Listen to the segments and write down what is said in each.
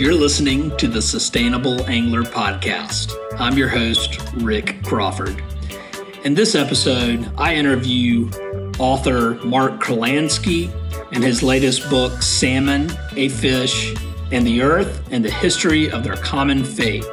You're listening to the Sustainable Angler Podcast. I'm your host, Rick Crawford. In this episode, I interview author Mark Kurlansky and his latest book, Salmon, a Fish, and the Earth and the History of Their Common Fate.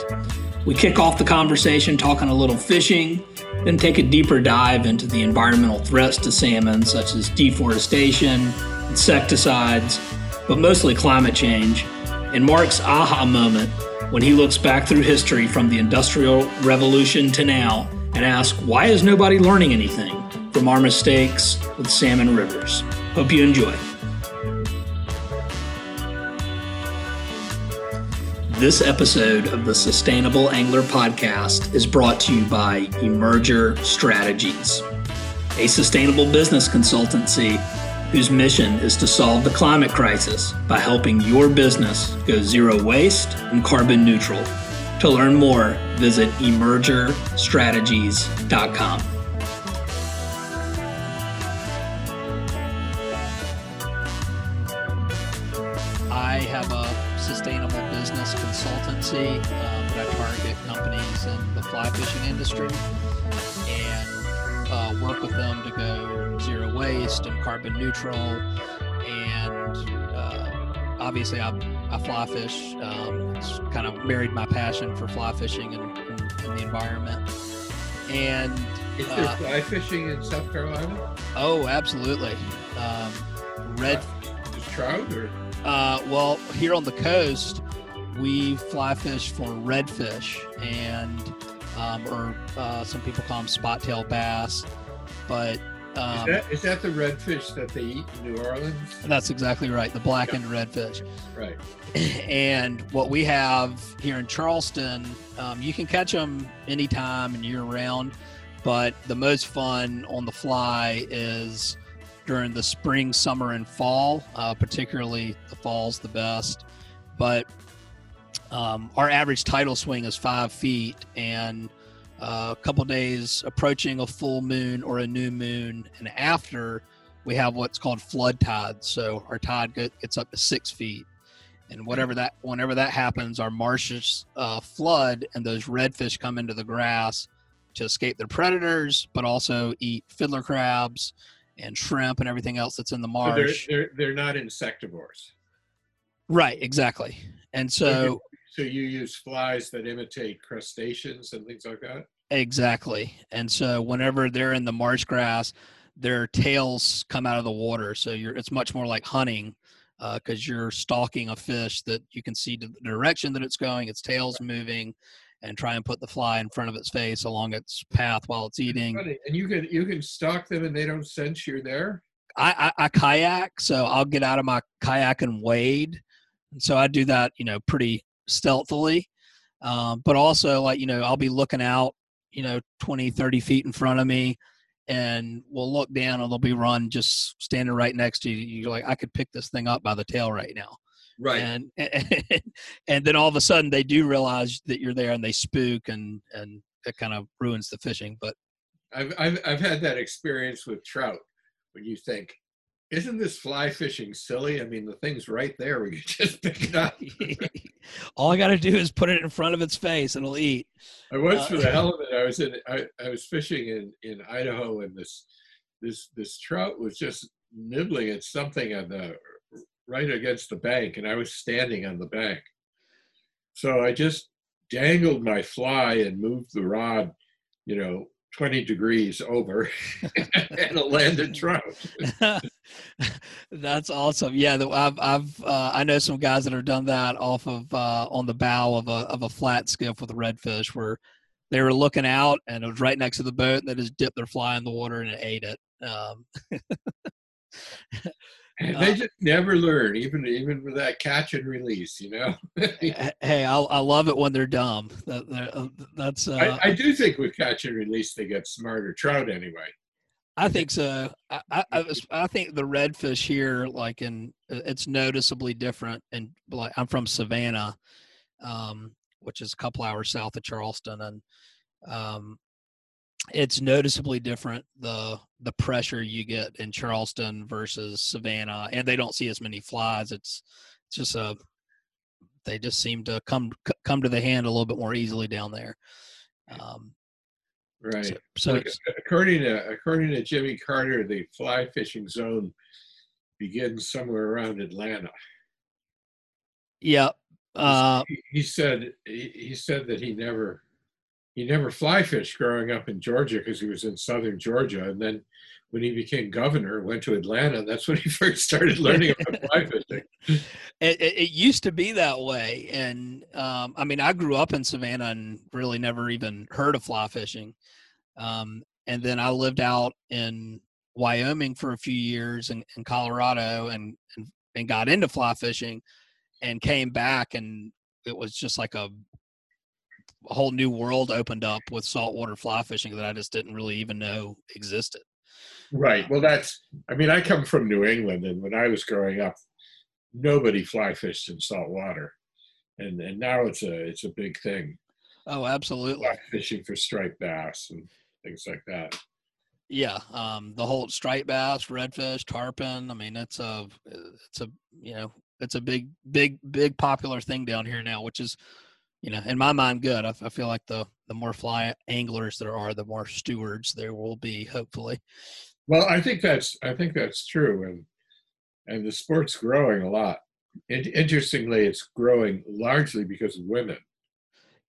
We kick off the conversation talking a little fishing, then take a deeper dive into the environmental threats to salmon, such as deforestation, insecticides, but mostly climate change, and Mark's aha moment when he looks back through history from the Industrial Revolution to now and asks, why is nobody learning anything from our mistakes with salmon rivers? Hope you enjoy. This episode of the Sustainable Angler Podcast is brought to you by Emerger Strategies, a sustainable business consultancy whose mission is to solve the climate crisis by helping your business go zero waste and carbon neutral. To learn more, visit emergerstrategies.com. I have a sustainable business consultancy um, that I target companies in the fly fishing industry and uh, work with them to go waste and carbon neutral. And uh, obviously, I, I fly fish. Um, it's kind of married my passion for fly fishing and, and, and the environment. And is there uh, fly fishing in South Carolina? Oh, absolutely. Um, red. Just trout or? Uh, well, here on the coast, we fly fish for redfish and um, or uh, some people call them spot tail bass. But um, is, that, is that the redfish that they eat in New Orleans? That's exactly right, the blackened yeah. redfish. Right. And what we have here in Charleston, um, you can catch them anytime and year round, but the most fun on the fly is during the spring, summer, and fall. Uh, particularly the fall's the best. But um, our average tidal swing is five feet, and uh, a couple days approaching a full moon or a new moon, and after we have what's called flood tide. So our tide gets up to six feet, and whatever that whenever that happens, our marshes uh, flood, and those redfish come into the grass to escape their predators, but also eat fiddler crabs and shrimp and everything else that's in the marsh. So they're, they're, they're not insectivores. Right, exactly. And so so you use flies that imitate crustaceans and things like that? Exactly. And so whenever they're in the marsh grass, their tails come out of the water. So you're it's much more like hunting because uh, you're stalking a fish that you can see the direction that it's going, its tail's moving, and try and put the fly in front of its face along its path while it's eating. And you can you can stalk them and they don't sense you're there. I, I, I kayak, so I'll get out of my kayak and wade. And so I do that, you know, pretty stealthily. Um, but also like, you know, I'll be looking out, you know, 20, 30 feet in front of me and we'll look down and they'll be run just standing right next to you. You're like, I could pick this thing up by the tail right now. Right. And, and, and then all of a sudden they do realize that you're there and they spook and, and it kind of ruins the fishing. But I've, I've, I've had that experience with trout when you think, isn't this fly fishing silly? I mean, the thing's right there. We can just pick it up. All I got to do is put it in front of its face and it'll eat. I once, uh, for the hell of it, I was in, I, I was fishing in, in Idaho, and this, this, this trout was just nibbling at something on the right against the bank, and I was standing on the bank. So I just dangled my fly and moved the rod, you know, 20 degrees over and a landed trout. That's awesome. Yeah, I've, I've uh, I know some guys that have done that off of uh, on the bow of a of a flat skiff with a redfish, where they were looking out and it was right next to the boat, and they just dipped their fly in the water and it ate it. Um, they uh, just never learn, even even with that catch and release. You know. hey, I, I love it when they're dumb. That, uh, that's. Uh, I, I, do think with catch and release they get smarter. Trout anyway. I think so. I, I, was I think the redfish here, like in, it's noticeably different. And like I'm from Savannah, um, which is a couple hours south of Charleston, and um, it's noticeably different the the pressure you get in Charleston versus Savannah, and they don't see as many flies. It's it's just a they just seem to come come to the hand a little bit more easily down there. Um, Right. so, so Like, according to according to Jimmy Carter, the fly fishing zone begins somewhere around Atlanta. yeah, uh, he, he said he, he said that he never he never fly fished growing up in Georgia because he was in southern Georgia, and then when he became governor, went to Atlanta. That's when he first started learning about fly fishing. it, it, used to be that way and um, i mean i grew up in savannah and really never even heard of fly fishing um, and then i lived out in wyoming for a few years and in colorado and, and and got into fly fishing and came back and it was just like a, a whole new world opened up with saltwater fly fishing that i just didn't really even know existed Right. Well, that's. I mean, I come from New England, and when I was growing up, nobody fly fished in salt water, and and now it's a it's a big thing. oh absolutely Fly fishing for striped bass and things like that. Yeah, um, the whole striped bass, redfish, tarpon. I mean, it's a, it's a, you know, it's a big, big, big popular thing down here now, which is, you know, in my mind, good. I, I feel like the the more fly anglers there are, the more stewards there will be, hopefully. Well, I think that's I think that's true, and and the sport's growing a lot. And interestingly, it's growing largely because of women.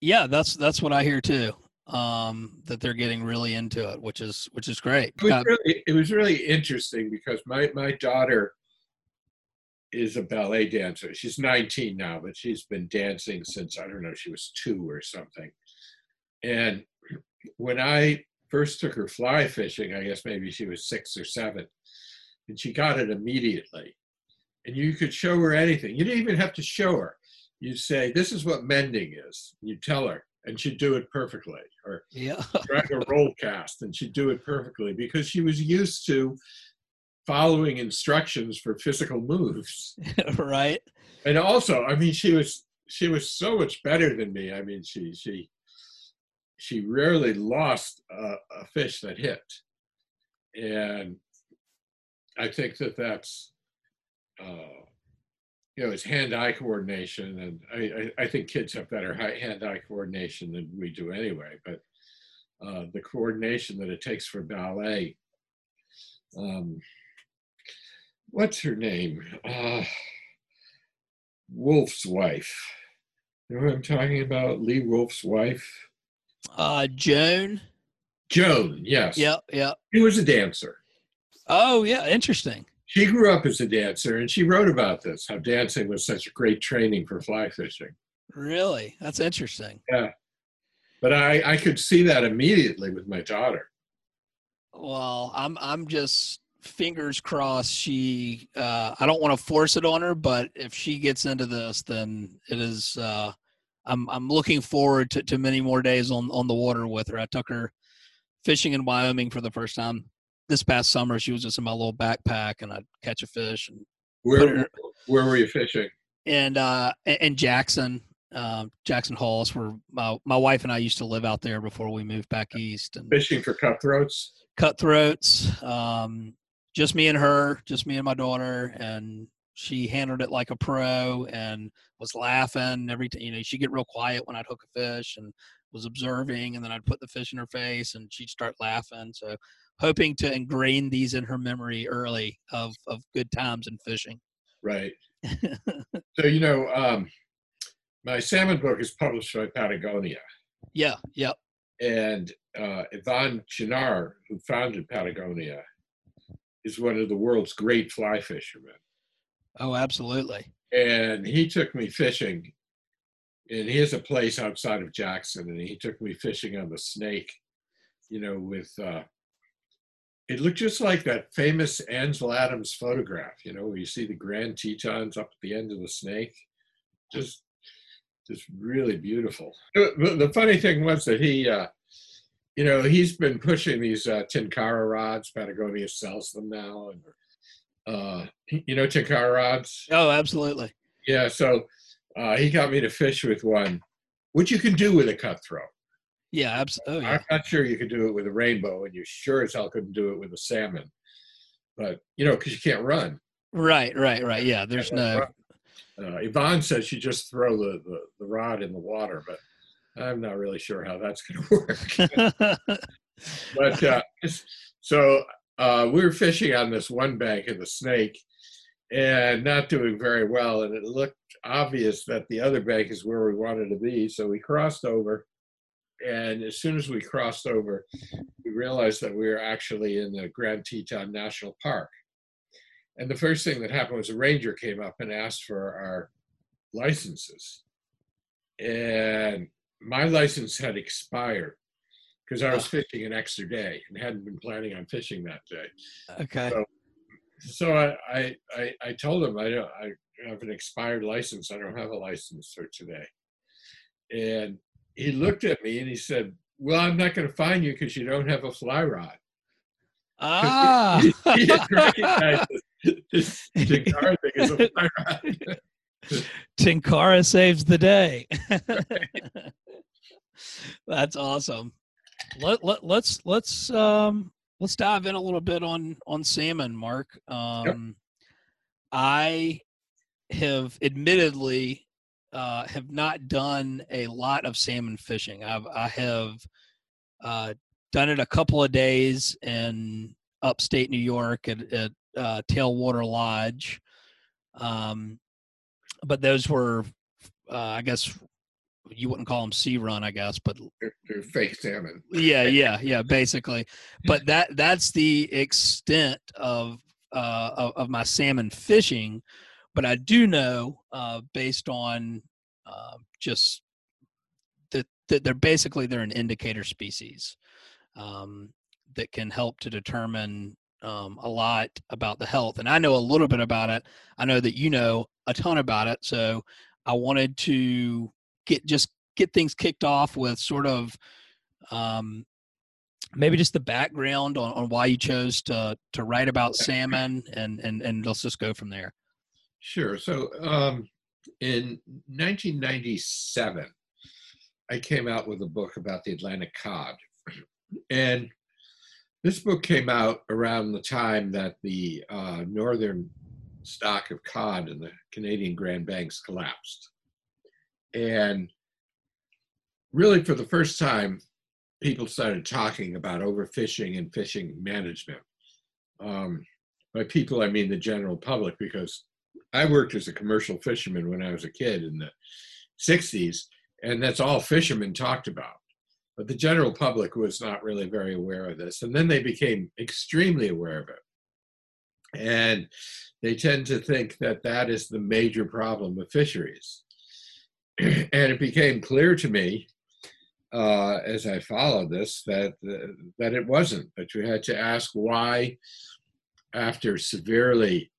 Yeah, that's that's what I hear too. Um, that they're getting really into it, which is which is great. It was really, it was really interesting because my my daughter is a ballet dancer. She's 19 now, but she's been dancing since I don't know she was two or something. And when I first took her fly fishing, I guess maybe she was six or seven, and she got it immediately. And you could show her anything. You didn't even have to show her. You'd say, "This is what mending is." You tell her, and she'd do it perfectly. Or yeah, trying to roll cast and she'd do it perfectly because she was used to following instructions for physical moves. Right. and also i mean she was she was so much better than me. I mean she she she rarely lost a, a fish that hit. And i think that that's uh you know it's hand-eye coordination and i i, I think kids have better hand-eye coordination than we do anyway but uh, the coordination that it takes for ballet um, what's her name uh, wulff's wife you know what i'm talking about lee wulff's wife Uh, Joan. joan yes Yep, yep. she was a dancer Oh, yeah. Interesting. she grew up as a dancer and she wrote about this how dancing was such a great training for fly fishing Really, that's interesting. Yeah, but i i could see that immediately with my daughter Well, I'm I'm just fingers crossed she uh I don't want to force it on her, but if she gets into this then it is uh I'm I'm looking forward to, to many more days on on the water with her. I took her fishing in Wyoming for the first time this past summer. She was just in my little backpack and I'd catch a fish and where her- where were you fishing and uh and Jackson um Jackson Hole's where my my wife and I used to live out there before we moved back east and fishing for cutthroats cutthroats. Um, just me and her, just me and my daughter, and she handled it like a pro and was laughing every time. You know, she'd get real quiet when I'd hook a fish and was observing, and then I'd put the fish in her face, and she'd start laughing. So, hoping to ingrain these in her memory early of of good times in fishing. right so you know um my salmon book is published by patagonia yeah, yep, and uh, Yvon Chouinard, who founded Patagonia, is one of the world's great fly fishermen. oh, absolutely. And he took me fishing, and he has a place outside of Jackson, and he took me fishing on the Snake, you know, with. Uh, it looked just like that famous Ansel Adams photograph, you know, where you see the Grand Tetons up at the end of the snake. Just, just really beautiful. The, the funny thing was that he, uh, you know, he's been pushing these uh, Tenkara rods. Patagonia sells them now, and uh, you know Tenkara rods. Oh, absolutely. Yeah, so uh, he got me to fish with one, which you can do with a cutthroat. Yeah, absolutely. Oh, yeah. I'm not sure you could do it with a rainbow, and you sure as hell couldn't do it with a salmon. But you know, because you can't run. Right, right, right. Yeah, there's no. uh, Yvon says you just throw the, the, the rod in the water, but I'm not really sure how that's going to work. but uh, so uh, we were fishing on this one bank of the snake and not doing very well. And it looked obvious that the other bank is where we wanted to be. So we crossed over. And as soon as we crossed over, we realized that we were actually in the Grand Teton National Park. And the first thing that happened was a ranger came up and asked for our licenses. And my license had expired because I was fishing an extra day and hadn't been planning on fishing that day. Okay. So, so I, I, I told him I don't I have an expired license. I don't have a license for today. And he looked at me and he said, "Well, I'm not going to fine you because you don't have a fly rod." Ah. he, he recognized this, this thing as a fly rod. Tenkara saves the day. That's awesome. Let, let let's let's um let's dive in a little bit on on salmon, Mark. Um Yep. I have admittedly uh have not done a lot of salmon fishing. I've I have uh done it a couple of days in upstate New York at, at uh, Tailwater Lodge. Um, but those were, uh, I guess, you wouldn't call them sea run, I guess, but They're, they're fake salmon. yeah, yeah, yeah, basically. But that that's the extent of uh, of, of my salmon fishing. But I do know, uh, based on uh, just that, that they're basically they're an indicator species um, that can help to determine um, a lot about the health. And I know a little bit about it. I know that you know a ton about it. So I wanted to get just get things kicked off with sort of um, maybe just the background on, on why you chose to to write about salmon and and and let's just go from there. Sure. So um, in 1997, I came out with a book about the Atlantic cod. And this book came out around the time that the uh, northern stock of cod in the Canadian Grand Banks collapsed. And really, for the first time, people started talking about overfishing and fishing management. Um, by people, I mean the general public, because I worked as a commercial fisherman when I was a kid in the 60s, and that's all fishermen talked about. But the general public was not really very aware of this. And then they became extremely aware of it. And they tend to think that that is the major problem of fisheries. and it became clear to me uh, as I followed this that, uh, that it wasn't, that you had to ask why, after severely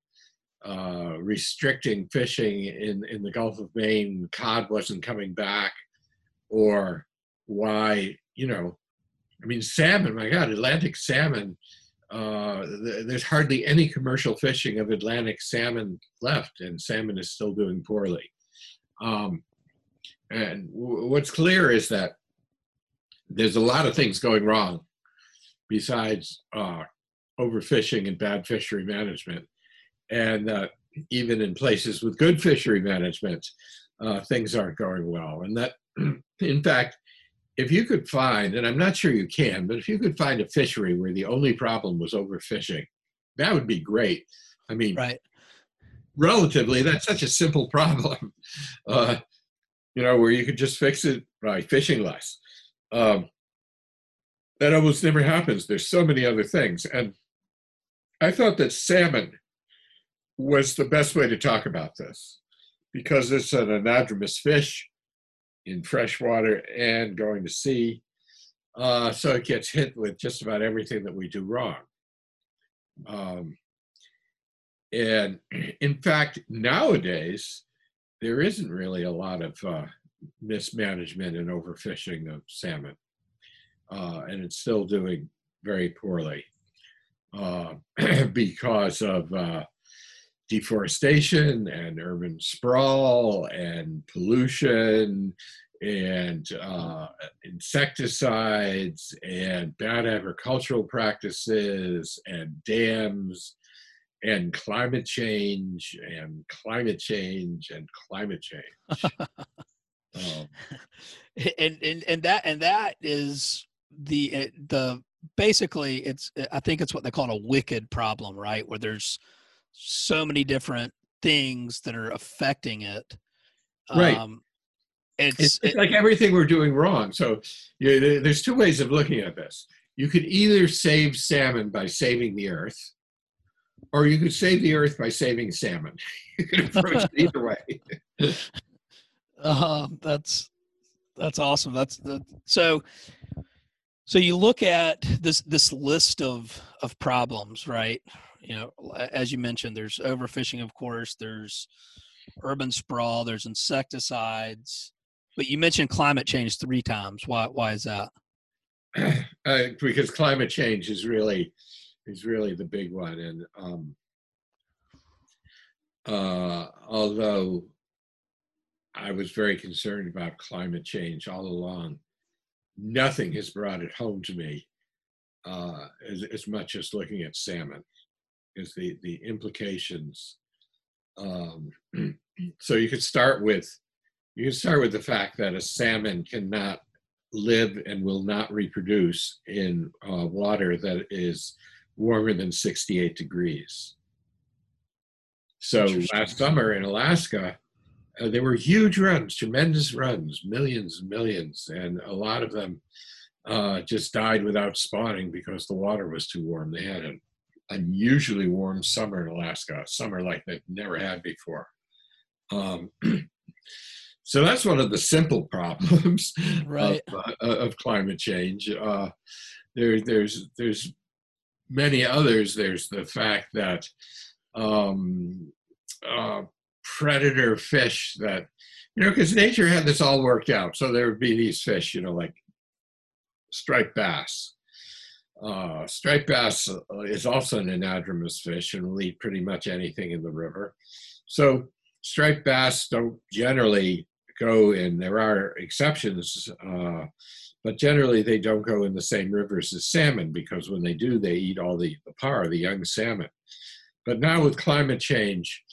uh, restricting fishing in, in the Gulf of Maine, cod wasn't coming back, or why, you know, I mean, salmon, my God, Atlantic salmon, uh, th- there's hardly any commercial fishing of Atlantic salmon left, and salmon is still doing poorly. Um, and w- what's clear is that there's a lot of things going wrong besides uh, overfishing and bad fishery management and uh, even in places with good fishery management, uh, things aren't going well. And that, in fact, if you could find, and I'm not sure you can, but if you could find a fishery where the only problem was overfishing, that would be great. I mean, Right. relatively, that's such a simple problem, uh, you know, where you could just fix it by fishing less. Um, that almost never happens. There's so many other things. And I thought that salmon was the best way to talk about this because it's an anadromous fish in freshwater and going to sea. Uh, so it gets hit with just about everything that we do wrong. Um, and in fact, nowadays, there isn't really a lot of uh, mismanagement and overfishing of salmon. Uh, and it's still doing very poorly uh, because of uh, deforestation and urban sprawl and pollution and uh, insecticides and bad agricultural practices and dams and climate change and climate change and climate change. um, and, and and that and that is the eh, the basically it's eh, I think it's what they call a wicked problem, right? Where there's so many different things that are affecting it. Right. Um, it's, it's, it's, like everything we're doing wrong. So you know, there's two ways of looking at this. You could either save salmon by saving the earth, or you could save the earth by saving salmon. You can approach it either way. uh, that's that's awesome. That's the so so you look at this this list of of problems, right? You know, as you mentioned, there's overfishing, of course. There's urban sprawl. There's insecticides. But you mentioned climate change three times. Why? Why is that? Uh, because climate change is really is really the big one, and um, uh, although I was very concerned about climate change all along, nothing has brought it home to me uh, as, as much as looking at salmon, is the the implications. Um, so you could start with you can start with the fact that a salmon cannot live and will not reproduce in uh, water that is warmer than 68 degrees. So last summer in Alaska, uh, there were huge runs, tremendous runs, millions and millions, and a lot of them uh, just died without spawning because the water was too warm. They had an unusually warm summer in Alaska, summer like they've never had before. Um, So that's one of the simple problems right. of, uh, of climate change. Uh, there, there's there's many others. There's the fact that um, uh, predator fish that you know because nature had this all worked out. So there would be these fish, you know, like striped bass. Uh, striped bass is also an anadromous fish and will eat pretty much anything in the river. So striped bass don't generally go, and there are exceptions, uh, but generally they don't go in the same rivers as salmon because when they do, they eat all the, the parr, the young salmon. But now with climate change,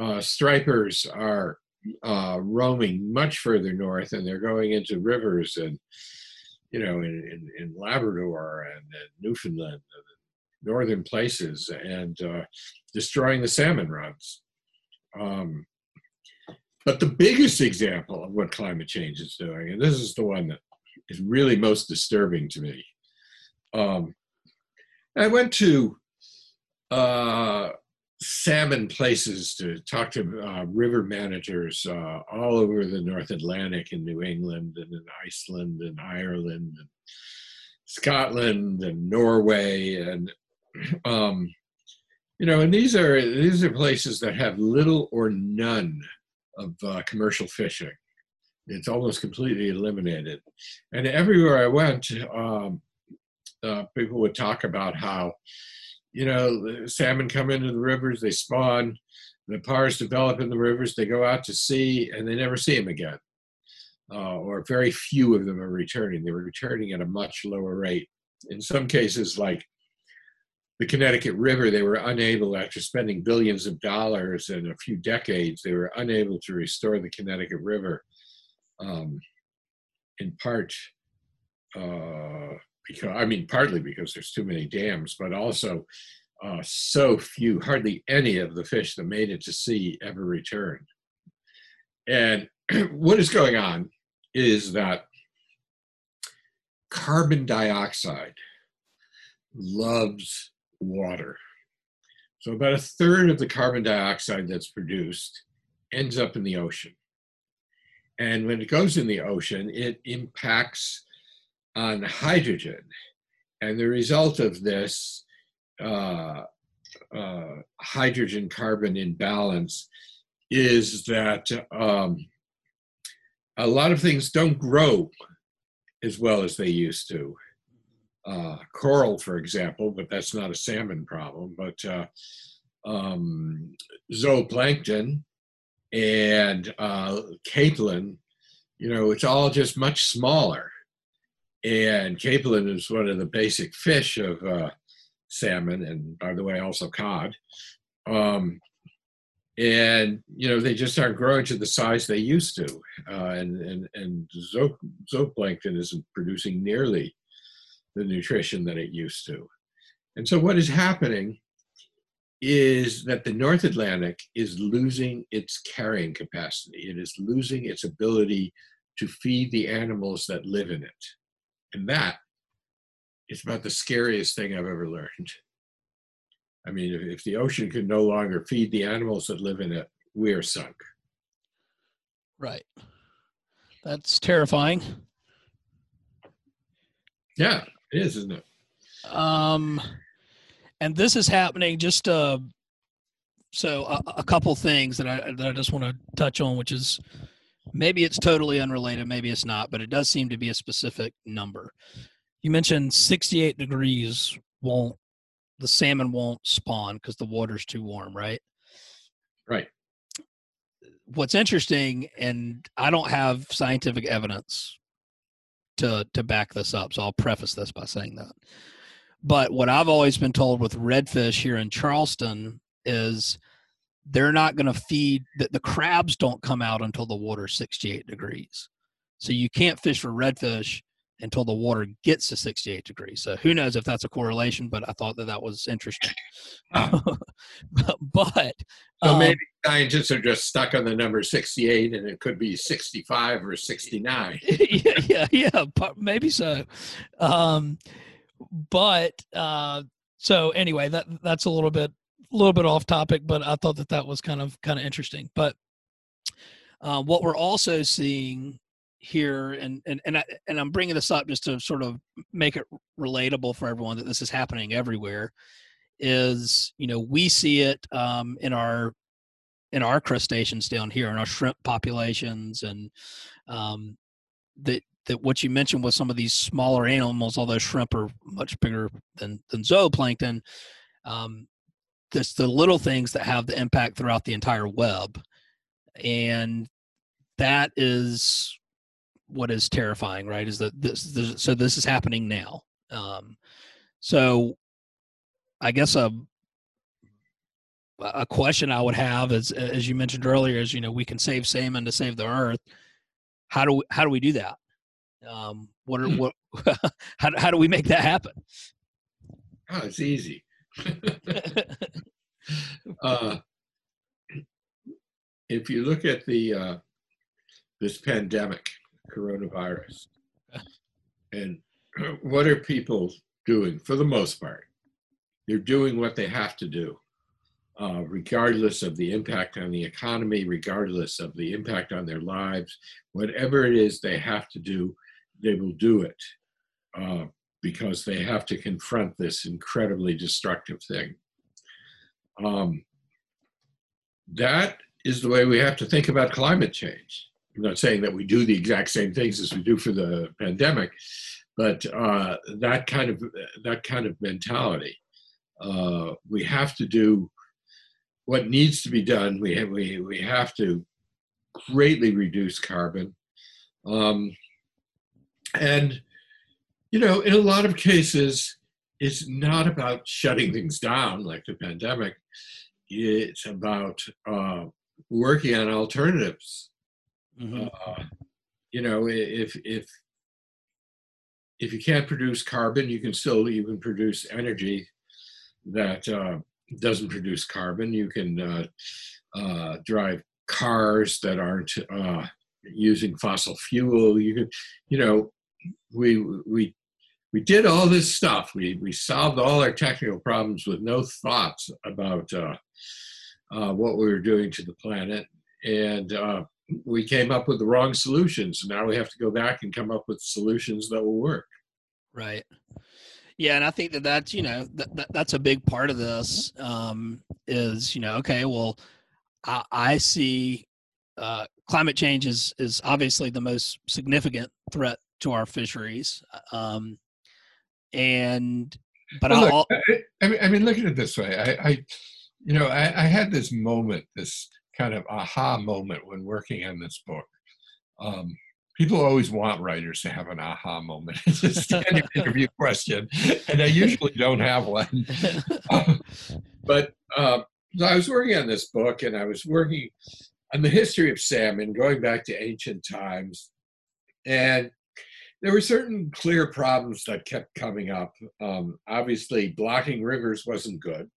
uh, stripers are uh, roaming much further north and they're going into rivers and, you know, in, in, in Labrador and, and Newfoundland and northern places and uh, destroying the salmon runs. Um, but the biggest example of what climate change is doing, and this is the one that is really most disturbing to me. Um, I went to uh, salmon places to talk to uh, river managers uh, all over the North Atlantic in New England and in Iceland and Ireland and Scotland and Norway and um, you know and these are these are places that have little or none of uh, commercial fishing. It's almost completely eliminated. And everywhere I went, um, uh, people would talk about how, you know, salmon come into the rivers, they spawn, the parrs develop in the rivers, they go out to sea, and they never see them again. Uh, or very few of them are returning. They're returning at a much lower rate. In some cases, like the Connecticut River, they were unable, after spending billions of dollars in a few decades, they were unable to restore the Connecticut River, um, in part uh, because, I mean, partly because there's too many dams, but also uh, so few, hardly any of the fish that made it to sea ever returned. And what is going on is that carbon dioxide loves water. So about a third of the carbon dioxide that's produced ends up in the ocean. And when it goes in the ocean, it impacts on hydrogen. And the result of this uh, uh, hydrogen carbon imbalance is that um, a lot of things don't grow as well as they used to uh, coral, for example, but that's not a salmon problem, but uh, um, zooplankton and uh, capelin, you know, it's all just much smaller. And capelin is one of the basic fish of uh, salmon, and by the way, also cod. Um, and you know they just aren't growing to the size they used to, uh, and and and zo- zooplankton isn't producing nearly the nutrition that it used to. And so what is happening is that the North Atlantic is losing its carrying capacity. It is losing its ability to feed the animals that live in it. And that is about the scariest thing I've ever learned. I mean, if, if the ocean can no longer feed the animals that live in it, we're sunk. Right. That's terrifying. Yeah, it is, isn't it? Um, and this is happening just uh, so a, a couple things that I that I just want to touch on, which is maybe it's totally unrelated, maybe it's not, but it does seem to be a specific number. You mentioned 68 degrees won't the salmon won't spawn because the water's too warm, right? Right. What's interesting, and I don't have scientific evidence to to back this up, so I'll preface this by saying that. But what I've always been told with redfish here in Charleston is they're not going to feed that the crabs don't come out until the water's 68 degrees. So you can't fish for redfish until the water gets to 68 degrees. So who knows if that's a correlation, but I thought that that was interesting. but so um, maybe scientists are just stuck on the number 68 and it could be 65 or 69. yeah, yeah, yeah, maybe so. Um, but uh, so anyway, that that's a little bit a little bit off topic, but I thought that that was kind of kind of interesting. But uh, what we're also seeing here, and and and, I, and I'm bringing this up just to sort of make it relatable for everyone that this is happening everywhere, is you know we see it um, in our in our crustaceans down here in our shrimp populations and um, that that what you mentioned with some of these smaller animals, although shrimp are much bigger than than zooplankton, um, this the little things that have the impact throughout the entire web, and that is what is terrifying, right? Is that this, this so this is happening now. Um, so, I guess a a question I would have is, as you mentioned earlier, is you know we can save salmon to save the earth. How do we, how do we do that? Um, what are hmm. what? how how do we make that happen? Oh, it's easy. uh, if you look at the uh, this pandemic, coronavirus, and what are people doing for the most part? They're doing what they have to do, uh, regardless of the impact on the economy, regardless of the impact on their lives. Whatever it is they have to do, they will do it uh, because they have to confront this incredibly destructive thing. Um, that is the way we have to think about climate change. I'm not saying that we do the exact same things as we do for the pandemic, but uh, that kind of that kind of mentality. Uh, we have to do what needs to be done. We have, we we have to greatly reduce carbon. Um, and, you know, in a lot of cases, it's not about shutting things down like the pandemic. It's about uh, working on alternatives. Mm-hmm. Uh, you know, if if if you can't produce carbon, you can still even produce energy that uh, doesn't produce carbon. You can uh, uh, drive cars that aren't uh, using fossil fuel. You can, you know, we we we did all this stuff. We we solved all our technical problems with no thoughts about uh, uh, what we were doing to the planet, and uh, we came up with the wrong solutions. Now we have to go back and come up with solutions that will work. Right. Yeah, and I think that that's you know that, that that's a big part of this. Um, is you know okay, well, I, I see uh, climate change is is obviously the most significant threat to our fisheries. Um, and but well, look, I, I, mean, I mean, look at it this way. I, I you know, I, I, had this moment, this kind of aha moment when working on this book. Um, people always want writers to have an aha moment. It's a standard interview question, and I usually don't have one. Uh, but uh, so I was working on this book, and I was working on the history of salmon, going back to ancient times, and there were certain clear problems that kept coming up. Um, obviously, blocking rivers wasn't good.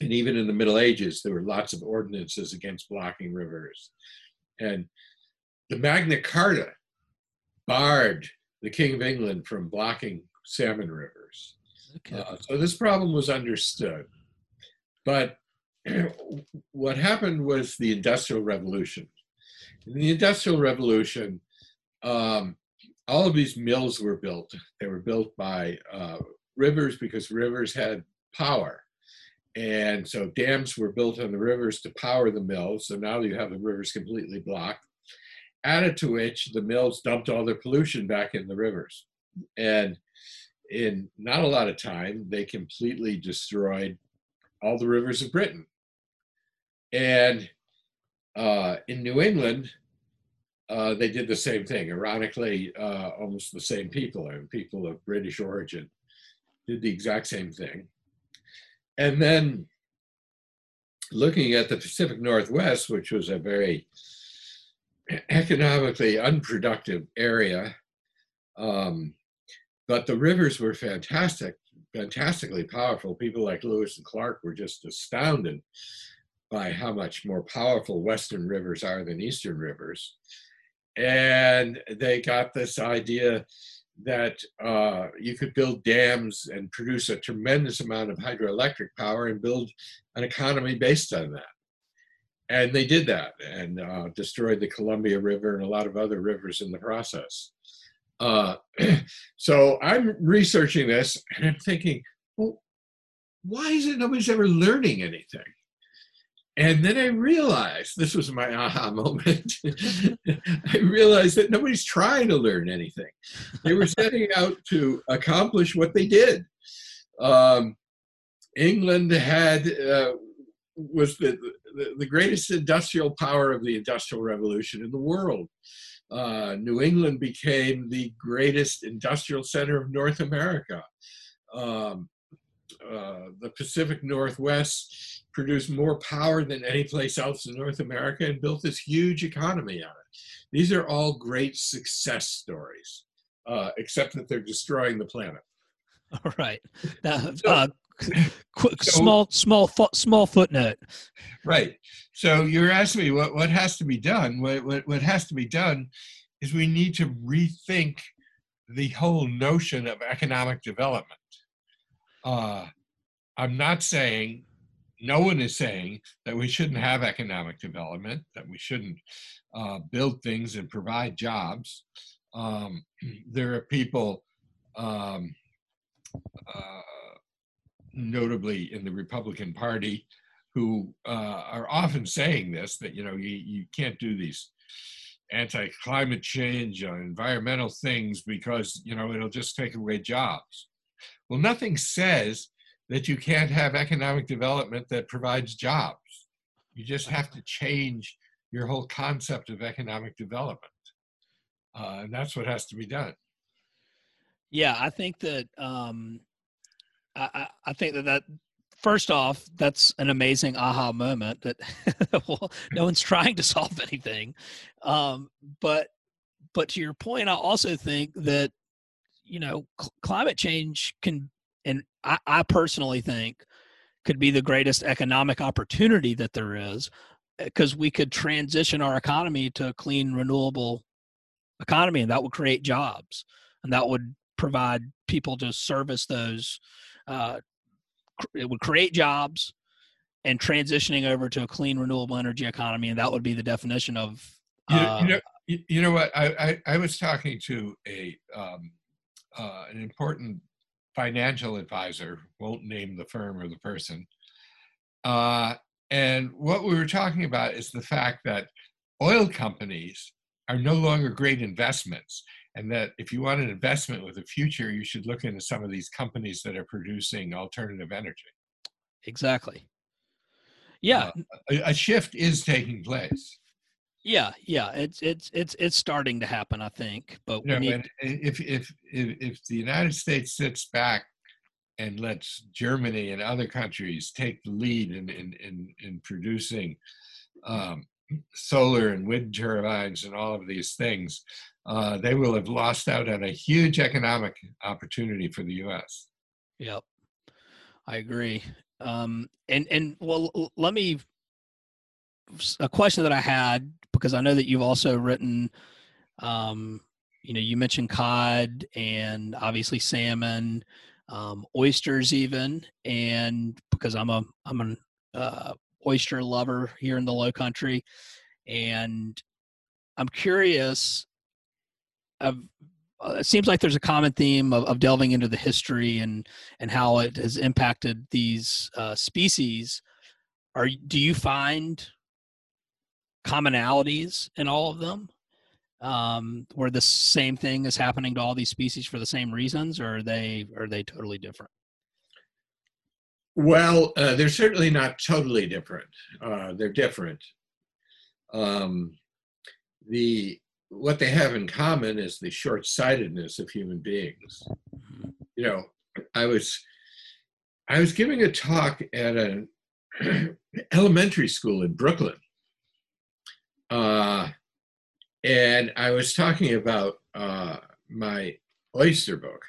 And even in the Middle Ages, there were lots of ordinances against blocking rivers. And the Magna Carta barred the King of England from blocking salmon rivers. Okay. Uh, so this problem was understood. But what happened was the Industrial Revolution. In the Industrial Revolution, um, all of these mills were built. They were built by uh, rivers because rivers had power. And so dams were built on the rivers to power the mills. So now you have the rivers completely blocked. Added to which the mills dumped all their pollution back in the rivers. And in not a lot of time, they completely destroyed all the rivers of Britain. And uh, in New England, uh, they did the same thing. Ironically, uh, almost the same people and people of British origin did the exact same thing. And then looking at the Pacific Northwest, which was a very economically unproductive area, um, but the rivers were fantastic, fantastically powerful. People like Lewis and Clark were just astounded by how much more powerful Western rivers are than Eastern rivers and they got this idea that uh, you could build dams and produce a tremendous amount of hydroelectric power and build an economy based on that. And they did that and uh, destroyed the Columbia River and a lot of other rivers in the process. Uh, so I'm researching this and I'm thinking, well, why is it nobody's ever learning anything? And then I realized this was my aha moment. I realized that nobody's trying to learn anything. They were setting out to accomplish what they did. Um, England had uh, was the, the, the greatest industrial power of the Industrial Revolution in the world. Uh, New England became the greatest industrial center of North America. Um, uh, the Pacific Northwest produced more power than any place else in North America and built this huge economy on it. These are all great success stories, uh, except that they're destroying the planet. All right. Now, uh, quick, so, small, small, small footnote. Right. So you're asking me what, what has to be done. What, what, what has to be done is we need to rethink the whole notion of economic development. Uh, I'm not saying no one is saying that we shouldn't have economic development, that we shouldn't uh, build things and provide jobs. Um, there are people, um, uh, notably in the Republican Party, who uh, are often saying this that you know you, you can't do these anti-climate change or environmental things because you know it'll just take away jobs. Well, nothing says that you can't have economic development that provides jobs. You just have to change your whole concept of economic development. Uh, and that's what has to be done. Yeah, I think that um, I, I think that that first off, that's an amazing aha moment that well, no one's trying to solve anything. Um, but but to your point, I also think that you know cl- climate change can and I, I personally think could be the greatest economic opportunity that there is because eh, we could transition our economy to a clean renewable economy and that would create jobs and that would provide people to service those uh, it would create jobs and transitioning over to a clean renewable energy economy and that would be the definition of uh, you, know, you, know, you know what? I, I, I was talking to a um, uh, an important financial advisor, won't name the firm or the person. Uh, and what we were talking about is the fact that oil companies are no longer great investments. And that if you want an investment with a future, you should look into some of these companies that are producing alternative energy. Exactly. Yeah. Uh, a, a shift is taking place. Yeah, yeah, it's it's it's it's starting to happen, I think. But you know, need... if, if if if the United States sits back and lets Germany and other countries take the lead in in in, in producing um, solar and wind turbines and all of these things, uh, they will have lost out on a huge economic opportunity for the U.S. Yep, I agree. Um, and and well, let me a question that I had because I know that you've also written. Um, you know, you mentioned cod and obviously salmon, um, oysters, even, and because I'm a I'm an uh, oyster lover here in the Low Country, and I'm curious. Of, uh, it seems like there's a common theme of, of, delving into the history and and how it has impacted these uh, species. Are do you find commonalities in all of them? Um, where the same thing is happening to all these species for the same reasons, or are they are they totally different? Well, uh, they're certainly not totally different. Uh, they're different. Um, the what they have in common is the short-sightedness of human beings. You know, I was I was giving a talk at an elementary school in Brooklyn, uh, and I was talking about uh, my oyster book.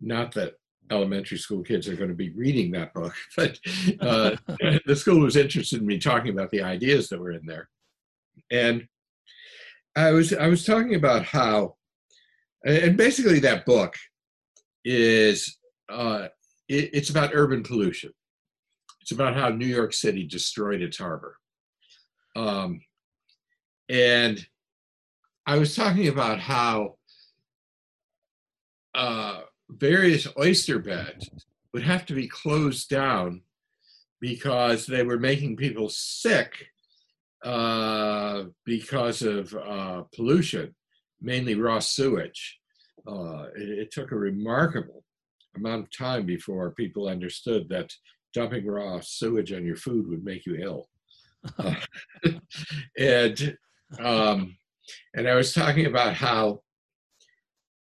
Not that elementary school kids are going to be reading that book. But uh, the school was interested in me talking about the ideas that were in there, and I was I was talking about how, and basically that book is uh, it, it's about urban pollution. It's about how New York City destroyed its harbor, um, and I was talking about how. Uh, various oyster beds would have to be closed down because they were making people sick uh, because of uh, pollution, mainly raw sewage. Uh, it, it, took a remarkable amount of time before people understood that dumping raw sewage on your food would make you ill. and um, and I was talking about how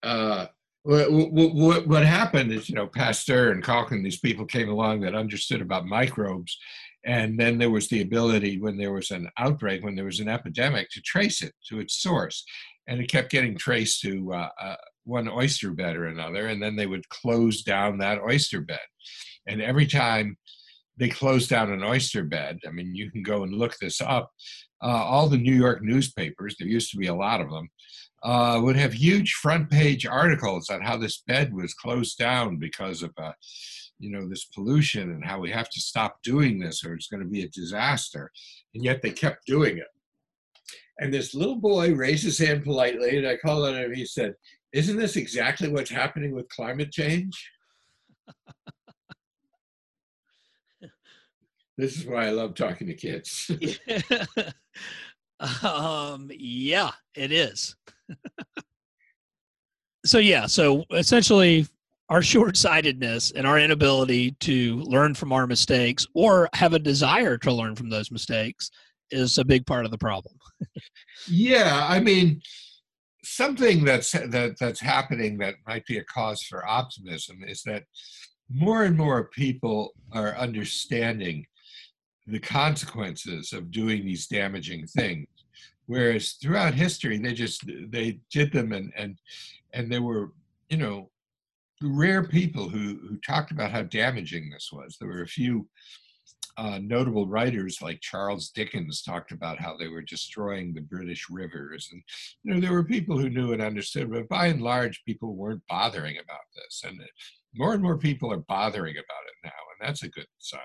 uh, what, what, what, happened is, you know, Pasteur and and these people came along that understood about microbes. And then there was the ability, when there was an outbreak, when there was an epidemic, to trace it to its source. And it kept getting traced to uh, uh, one oyster bed or another. And then they would close down that oyster bed. And every time they closed down an oyster bed, I mean, you can go and look this up. Uh, all the New York newspapers, there used to be a lot of them, uh, would have huge front page articles on how this bed was closed down because of uh, you know this pollution and how we have to stop doing this or it's going to be a disaster. And yet they kept doing it. And this little boy raised his hand politely and i called on him. He said isn't this exactly what's happening with climate change this is why i love talking to kids um yeah it is so yeah, so essentially our short-sightedness and our inability to learn from our mistakes or have a desire to learn from those mistakes is a big part of the problem. yeah, I mean something that's that that's happening that might be a cause for optimism is that more and more people are understanding the consequences of doing these damaging things. Whereas throughout history they just they did them and and and there were you know rare people who who talked about how damaging this was. There were a few uh, notable writers like Charles Dickens talked about how they were destroying the British rivers, and you know there were people who knew and understood, but by and large, people weren't bothering about this, and more and more people are bothering about it now, and that's a good sign.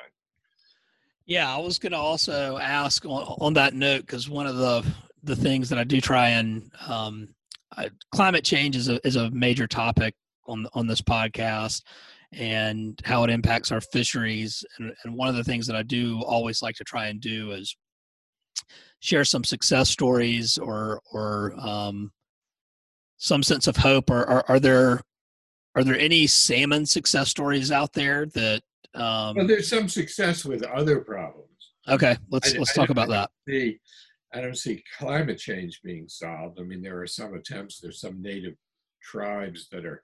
Yeah, I was going to also ask on, on that note because one of the the things that I do try and um, I, climate change is a is a major topic on on this podcast and how it impacts our fisheries. And, and one of the things that I do always like to try and do is share some success stories or or um, some sense of hope. Or are, are there are there any salmon success stories out there that? Um, well, there's some success with other problems. Okay, let's I, let's talk about that. The I don't see climate change being solved. I mean, there are some attempts, there's some native tribes that are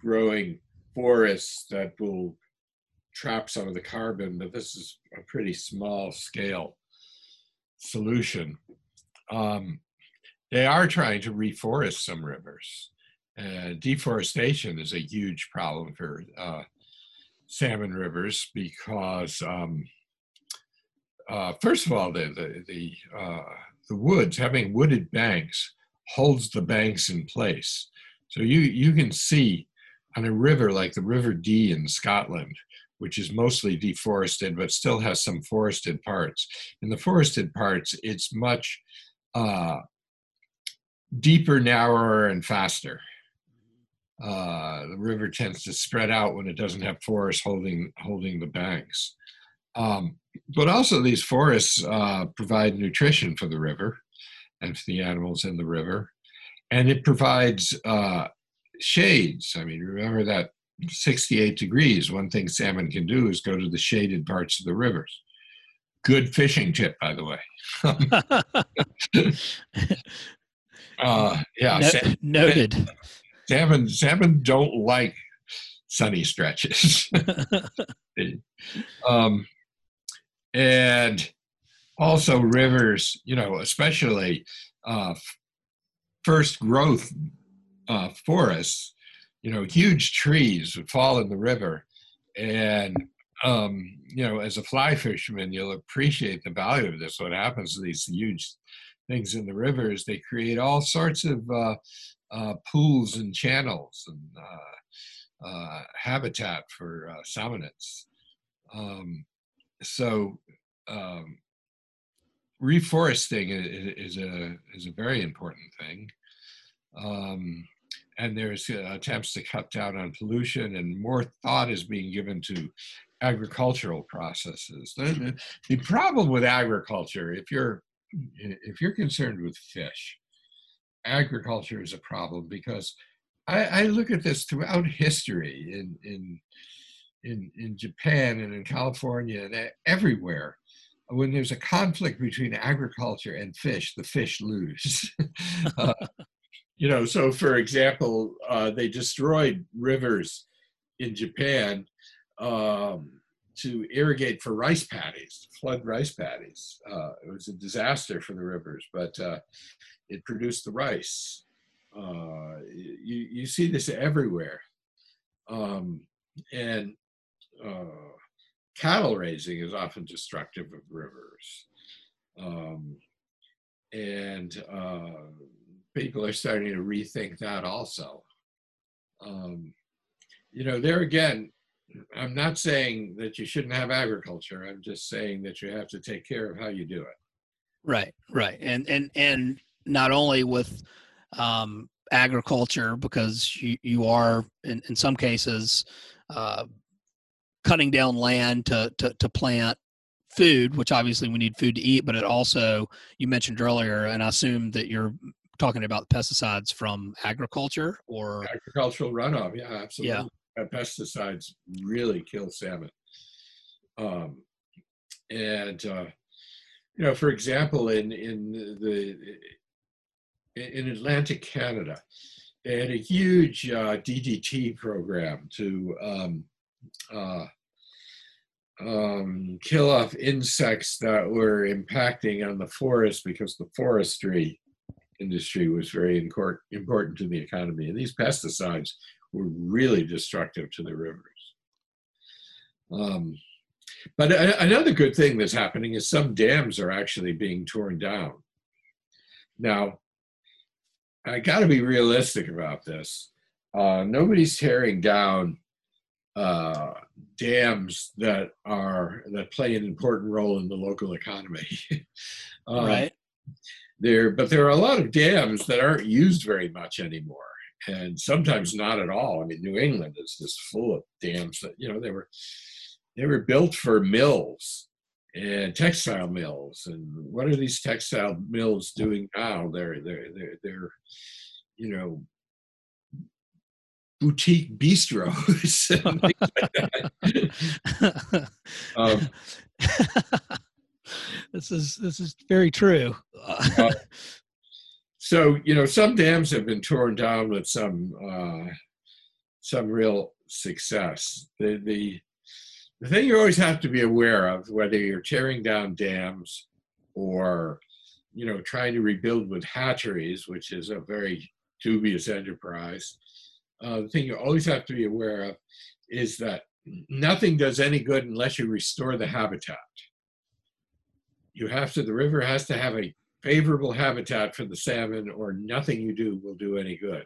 growing forests that will trap some of the carbon, but this is a pretty small scale solution. Um, they are trying to reforest some rivers. And deforestation is a huge problem for uh, salmon rivers because, um, uh, first of all, the the the, uh, the woods having wooded banks holds the banks in place. So you you can see on a river like the River Dee in Scotland, which is mostly deforested but still has some forested parts. In the forested parts, it's much uh, deeper, narrower, and faster. Uh, the river tends to spread out when it doesn't have forests holding holding the banks. Um, but also, these forests uh, provide nutrition for the river and for the animals in the river, and it provides uh, shades. I mean, remember that 68 degrees. One thing salmon can do is go to the shaded parts of the rivers. Good fishing tip, by the way. uh, yeah, no, noted. Salmon, salmon don't like sunny stretches. um, and also rivers, you know, especially uh, first growth uh, forests, you know, huge trees would fall in the river. And, um, you know, as a fly fisherman, you'll appreciate the value of this. What happens to these huge things in the rivers, they create all sorts of uh, uh, pools and channels and uh, uh habitat for uh, salmonids. Um, so, um, reforesting is, is, a is a very important thing. Um, and there's attempts to cut down on pollution and more thought is being given to agricultural processes the, the problem with agriculture if you're if you're concerned with fish agriculture is a problem because I, I look at this throughout history in in in in Japan and in California and everywhere when there's a conflict between agriculture and fish, the fish lose. uh, you know, so for example, uh, they destroyed rivers in Japan um, to irrigate for rice paddies, flood rice paddies. Uh, it was a disaster for the rivers, but uh, it produced the rice. Uh, you, you see this everywhere. Um, and uh, cattle raising is often destructive of rivers. Um, and uh, people are starting to rethink that also. Um, you know, there again, I'm not saying that you shouldn't have agriculture. I'm just saying that you have to take care of how you do it. Right, right, and and and not only with um, agriculture because you you are in in some cases uh, cutting down land to to to plant food, which obviously we need food to eat, but it also you mentioned earlier, and I assume that you're talking about pesticides from agriculture or agricultural runoff. Yeah, absolutely. Yeah. Uh, pesticides really kill salmon. Um, and uh, you know, for example, in in the in Atlantic Canada, they had a huge uh, DDT program to um, uh, um, kill off insects that were impacting on the forest because the forestry industry was very important to the economy. And these pesticides were really destructive to the rivers. Um, but a- another good thing that's happening is some dams are actually being torn down. Now, I got to be realistic about this. Uh, nobody's tearing down uh, dams that are that play an important role in the local economy. um, right. There, but there are a lot of dams that aren't used very much anymore, and sometimes not at all. I mean, New England is just full of dams that you know they were they were built for mills and textile mills. And what are these textile mills doing now? They're they're they're, they're you know boutique bistros And like um, this is this is very true. uh, so you know, some dams have been torn down with some uh, some real success. The, the, the thing you always have to be aware of, whether you're tearing down dams or you know trying to rebuild with hatcheries, which is a very dubious enterprise, uh, the thing you always have to be aware of is that nothing does any good unless you restore the habitat. You have to, the river has to have a favorable habitat for the salmon, or nothing you do will do any good.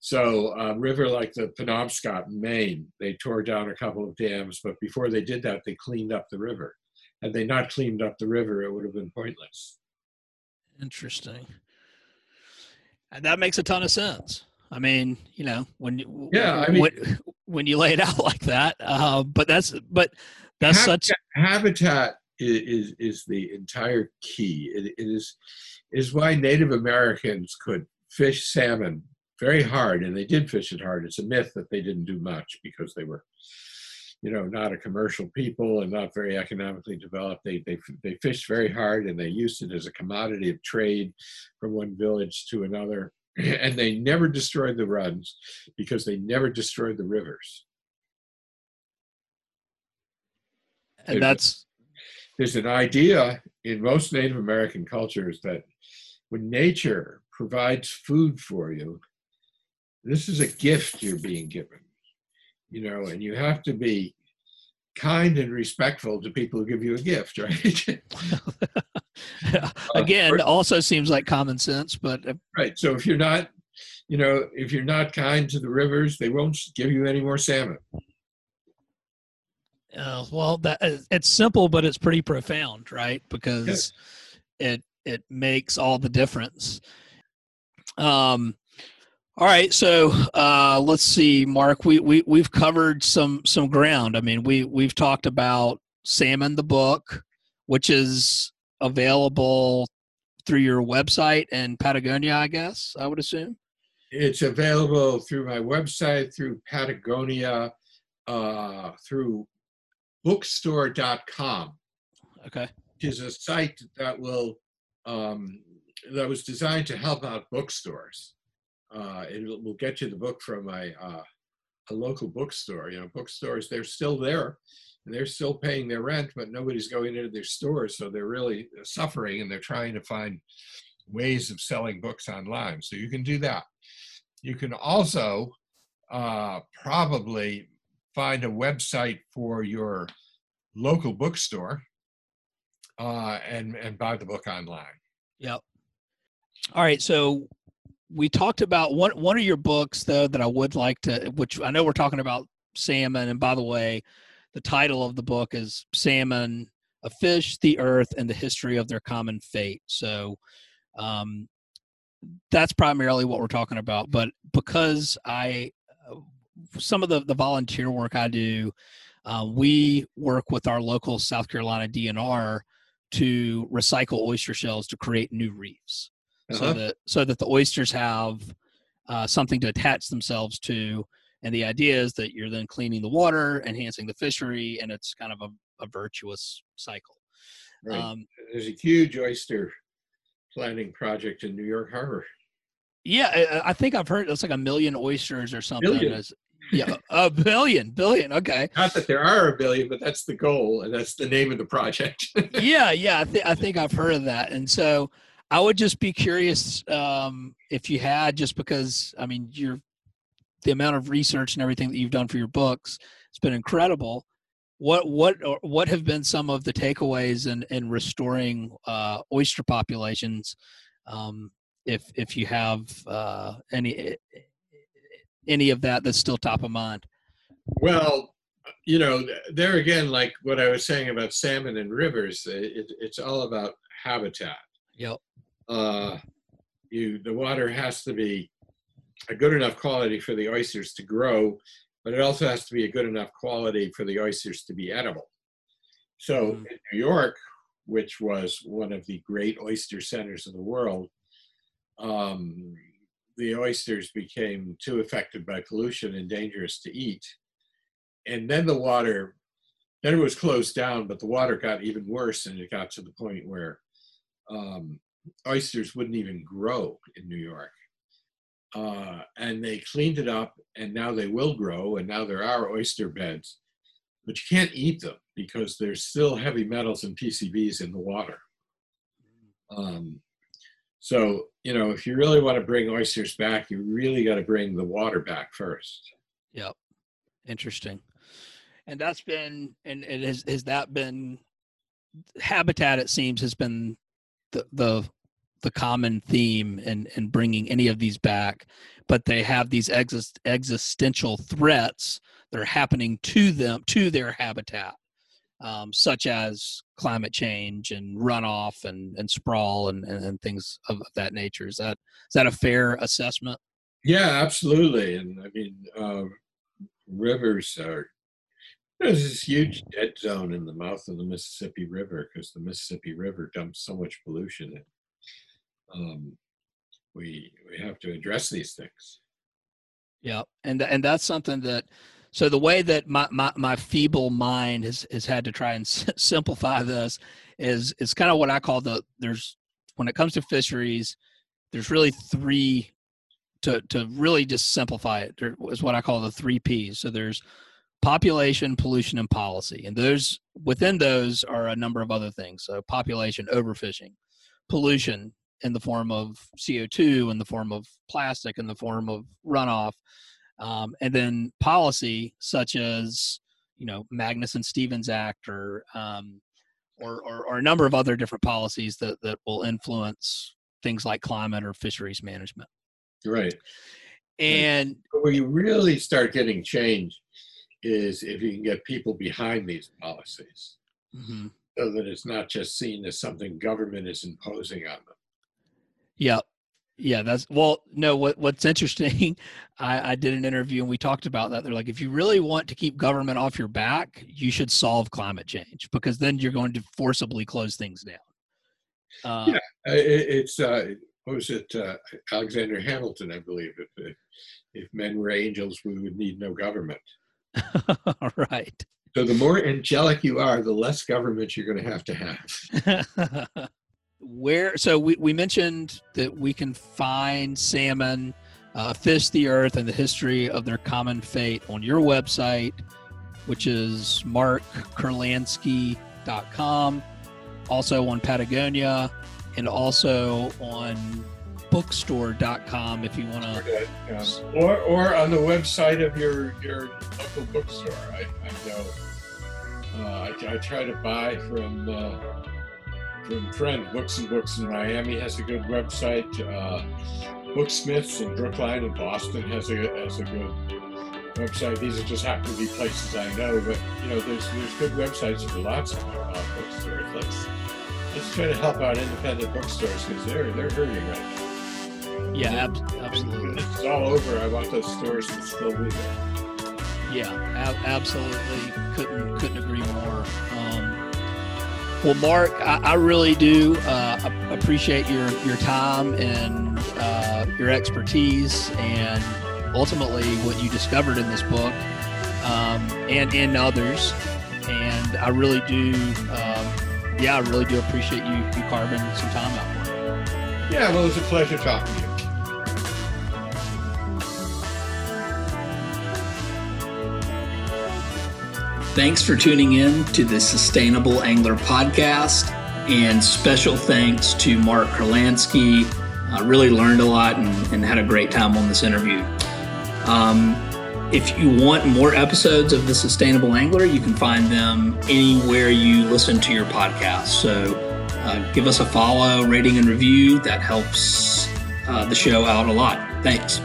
So, a river like the Penobscot in Maine, they tore down a couple of dams, but before they did that, they cleaned up the river. Had they not cleaned up the river, it would have been pointless. Interesting. And that makes a ton of sense. I mean, you know, when you, yeah, I mean, when, when you lay it out like that, uh, but that's but that's such habitat is, is, the entire key. It, it is is why Native Americans could fish salmon very hard, and they did fish it hard. It's a myth that they didn't do much because they were, you know, not a commercial people and not very economically developed. They they they fished very hard, and they used it as a commodity of trade from one village to another and they never destroyed the runs because they never destroyed the rivers. And that's there's an idea in most Native American cultures that when nature provides food for you, this is a gift you're being given, you know, and you have to be kind and respectful to people who give you a gift, right? Again, uh, also seems like common sense, but uh, right. So if you're not, you know, if you're not kind to the rivers, they won't give you any more salmon. Uh, well, that uh, it's simple, but it's pretty profound, right? Because it it makes all the difference. Um, all right, so uh, let's see, Mark. We we we've covered some some ground. I mean, we we've talked about salmon, the book, which is available through your website and Patagonia. I guess I would assume it's available through my website, through Patagonia, uh, through bookstore.com. Okay, which is a site that will um, that was designed to help out bookstores uh, it will get you the book from a, uh, a local bookstore. You know, bookstores, they're still there and they're still paying their rent, but nobody's going into their stores. So they're really suffering and they're trying to find ways of selling books online. So you can do that. You can also uh, probably find a website for your local bookstore uh, and, and buy the book online. Yep. All right. So we talked about one one of your books though that I would like to which I know we're talking about salmon and by the way the title of the book is salmon a fish the earth and the history of their common fate so um, that's primarily what we're talking about but because I some of the the volunteer work I do uh, we work with our local South Carolina DNR to recycle oyster shells to create new reefs uh-huh. so that so that the oysters have uh, something to attach themselves to. And the idea is that you're then cleaning the water, enhancing the fishery, and it's kind of a, a virtuous cycle. Right. Um, There's a huge oyster planting project in New York Harbor. Yeah, I, I think I've heard it's like a million oysters or something. Yeah, a billion, billion. Okay. Not that there are a billion, but that's the goal, and that's the name of the project. yeah, yeah. I, th- I think I've heard of that, and so I would just be curious um, if you had, just because I mean, you're the amount of research and everything that you've done for your books. It's been incredible. What what what have been some of the takeaways in in restoring uh, oyster populations? Um, if if you have uh, any any of that that's still top of mind. Well, you know, there again, like what I was saying about salmon and rivers, it, it's all about habitat. Yep uh, you the water has to be a good enough quality for the oysters to grow, but it also has to be a good enough quality for the oysters to be edible. So mm. in New York, which was one of the great oyster centers of the world, um, the oysters became too affected by pollution and dangerous to eat. And then the water, then it was closed down, but the water got even worse, and it got to the point where um, oysters wouldn't even grow in New York. uh, and they cleaned it up, and now they will grow, and now there are oyster beds, but you can't eat them because there's still heavy metals and PCBs in the water. Um, so, you know, if you really want to bring oysters back, you really got to bring the water back first. Yep. Interesting. And that's been, and it has, has that been habitat, it seems, has been the, the, the common theme in, in bringing any of these back, but they have these exist, existential threats that are happening to them, to their habitat um, such as climate change and runoff and, and sprawl and, and, and things of, that nature. Is that is that a fair assessment? Yeah, absolutely. And I mean, uh, rivers are there's this huge dead zone in the mouth of the Mississippi River because the Mississippi River dumps so much pollution in. Um, we we have to address these things. Yeah, and and that's something that so the way that my, my, my feeble mind has, has had to try and s- simplify this is is kind of what I call the there's when it comes to fisheries, there's really three to to really just simplify it. There is what I call the three P's. So there's population, pollution, and policy, and those within those are a number of other things. So population, overfishing, pollution in the form of CO2, in the form of plastic, in the form of runoff, um, and then policy such as you know Magnuson Stevens Act or, um, or, or or a number of other different policies that that will influence things like climate or fisheries management. Right. And where you really start getting change is if you can get people behind these policies, mm-hmm. so that it's not just seen as something government is imposing on them. Yeah, yeah, that's well. No, what what's interesting, I, I did an interview and we talked about that. They're like, if you really want to keep government off your back, you should solve climate change because then you're going to forcibly close things down. Uh, yeah, it, it's uh, what was it? Uh, Alexander Hamilton, I believe. If if men were angels, we would need no government. All right. So the more angelic you are, the less government you're going to have to have. where so we, we mentioned that we can find salmon uh, fish the earth and the history of their common fate on your website which is markkurlansky.com also on patagonia and also on bookstore.com if you want to yeah. or, or on the website of your your local bookstore i, I know uh, I, I, try to buy from uh, from friend Books and Books in Miami has a good website. Uh, Booksmiths in Brookline and Boston has a has a good website. These are just happen to be places I know, but you know, there's there's good websites for lots of uh, bookstores. Let's let's try to help out independent bookstores because they're they're hurting right now. Yeah, ab- absolutely. It's all over. I want those stores to still be there. Yeah, ab- absolutely. Couldn't couldn't agree well, Mark, I, I really do uh, appreciate your your time and uh, your expertise, and ultimately what you discovered in this book um, and in others. And I really do, um, yeah, I really do appreciate you you carving some time out for it. Yeah, well, it was a pleasure talking to you. Thanks for tuning in to the Sustainable Angler podcast, and special thanks to Mark Kurlansky. I really learned a lot and, and, had a great time on this interview. Um, if you want more episodes of The Sustainable Angler, you can find them anywhere you listen to your podcast. So uh, give us a follow, rating, and review. That helps uh, the show out a lot. Thanks.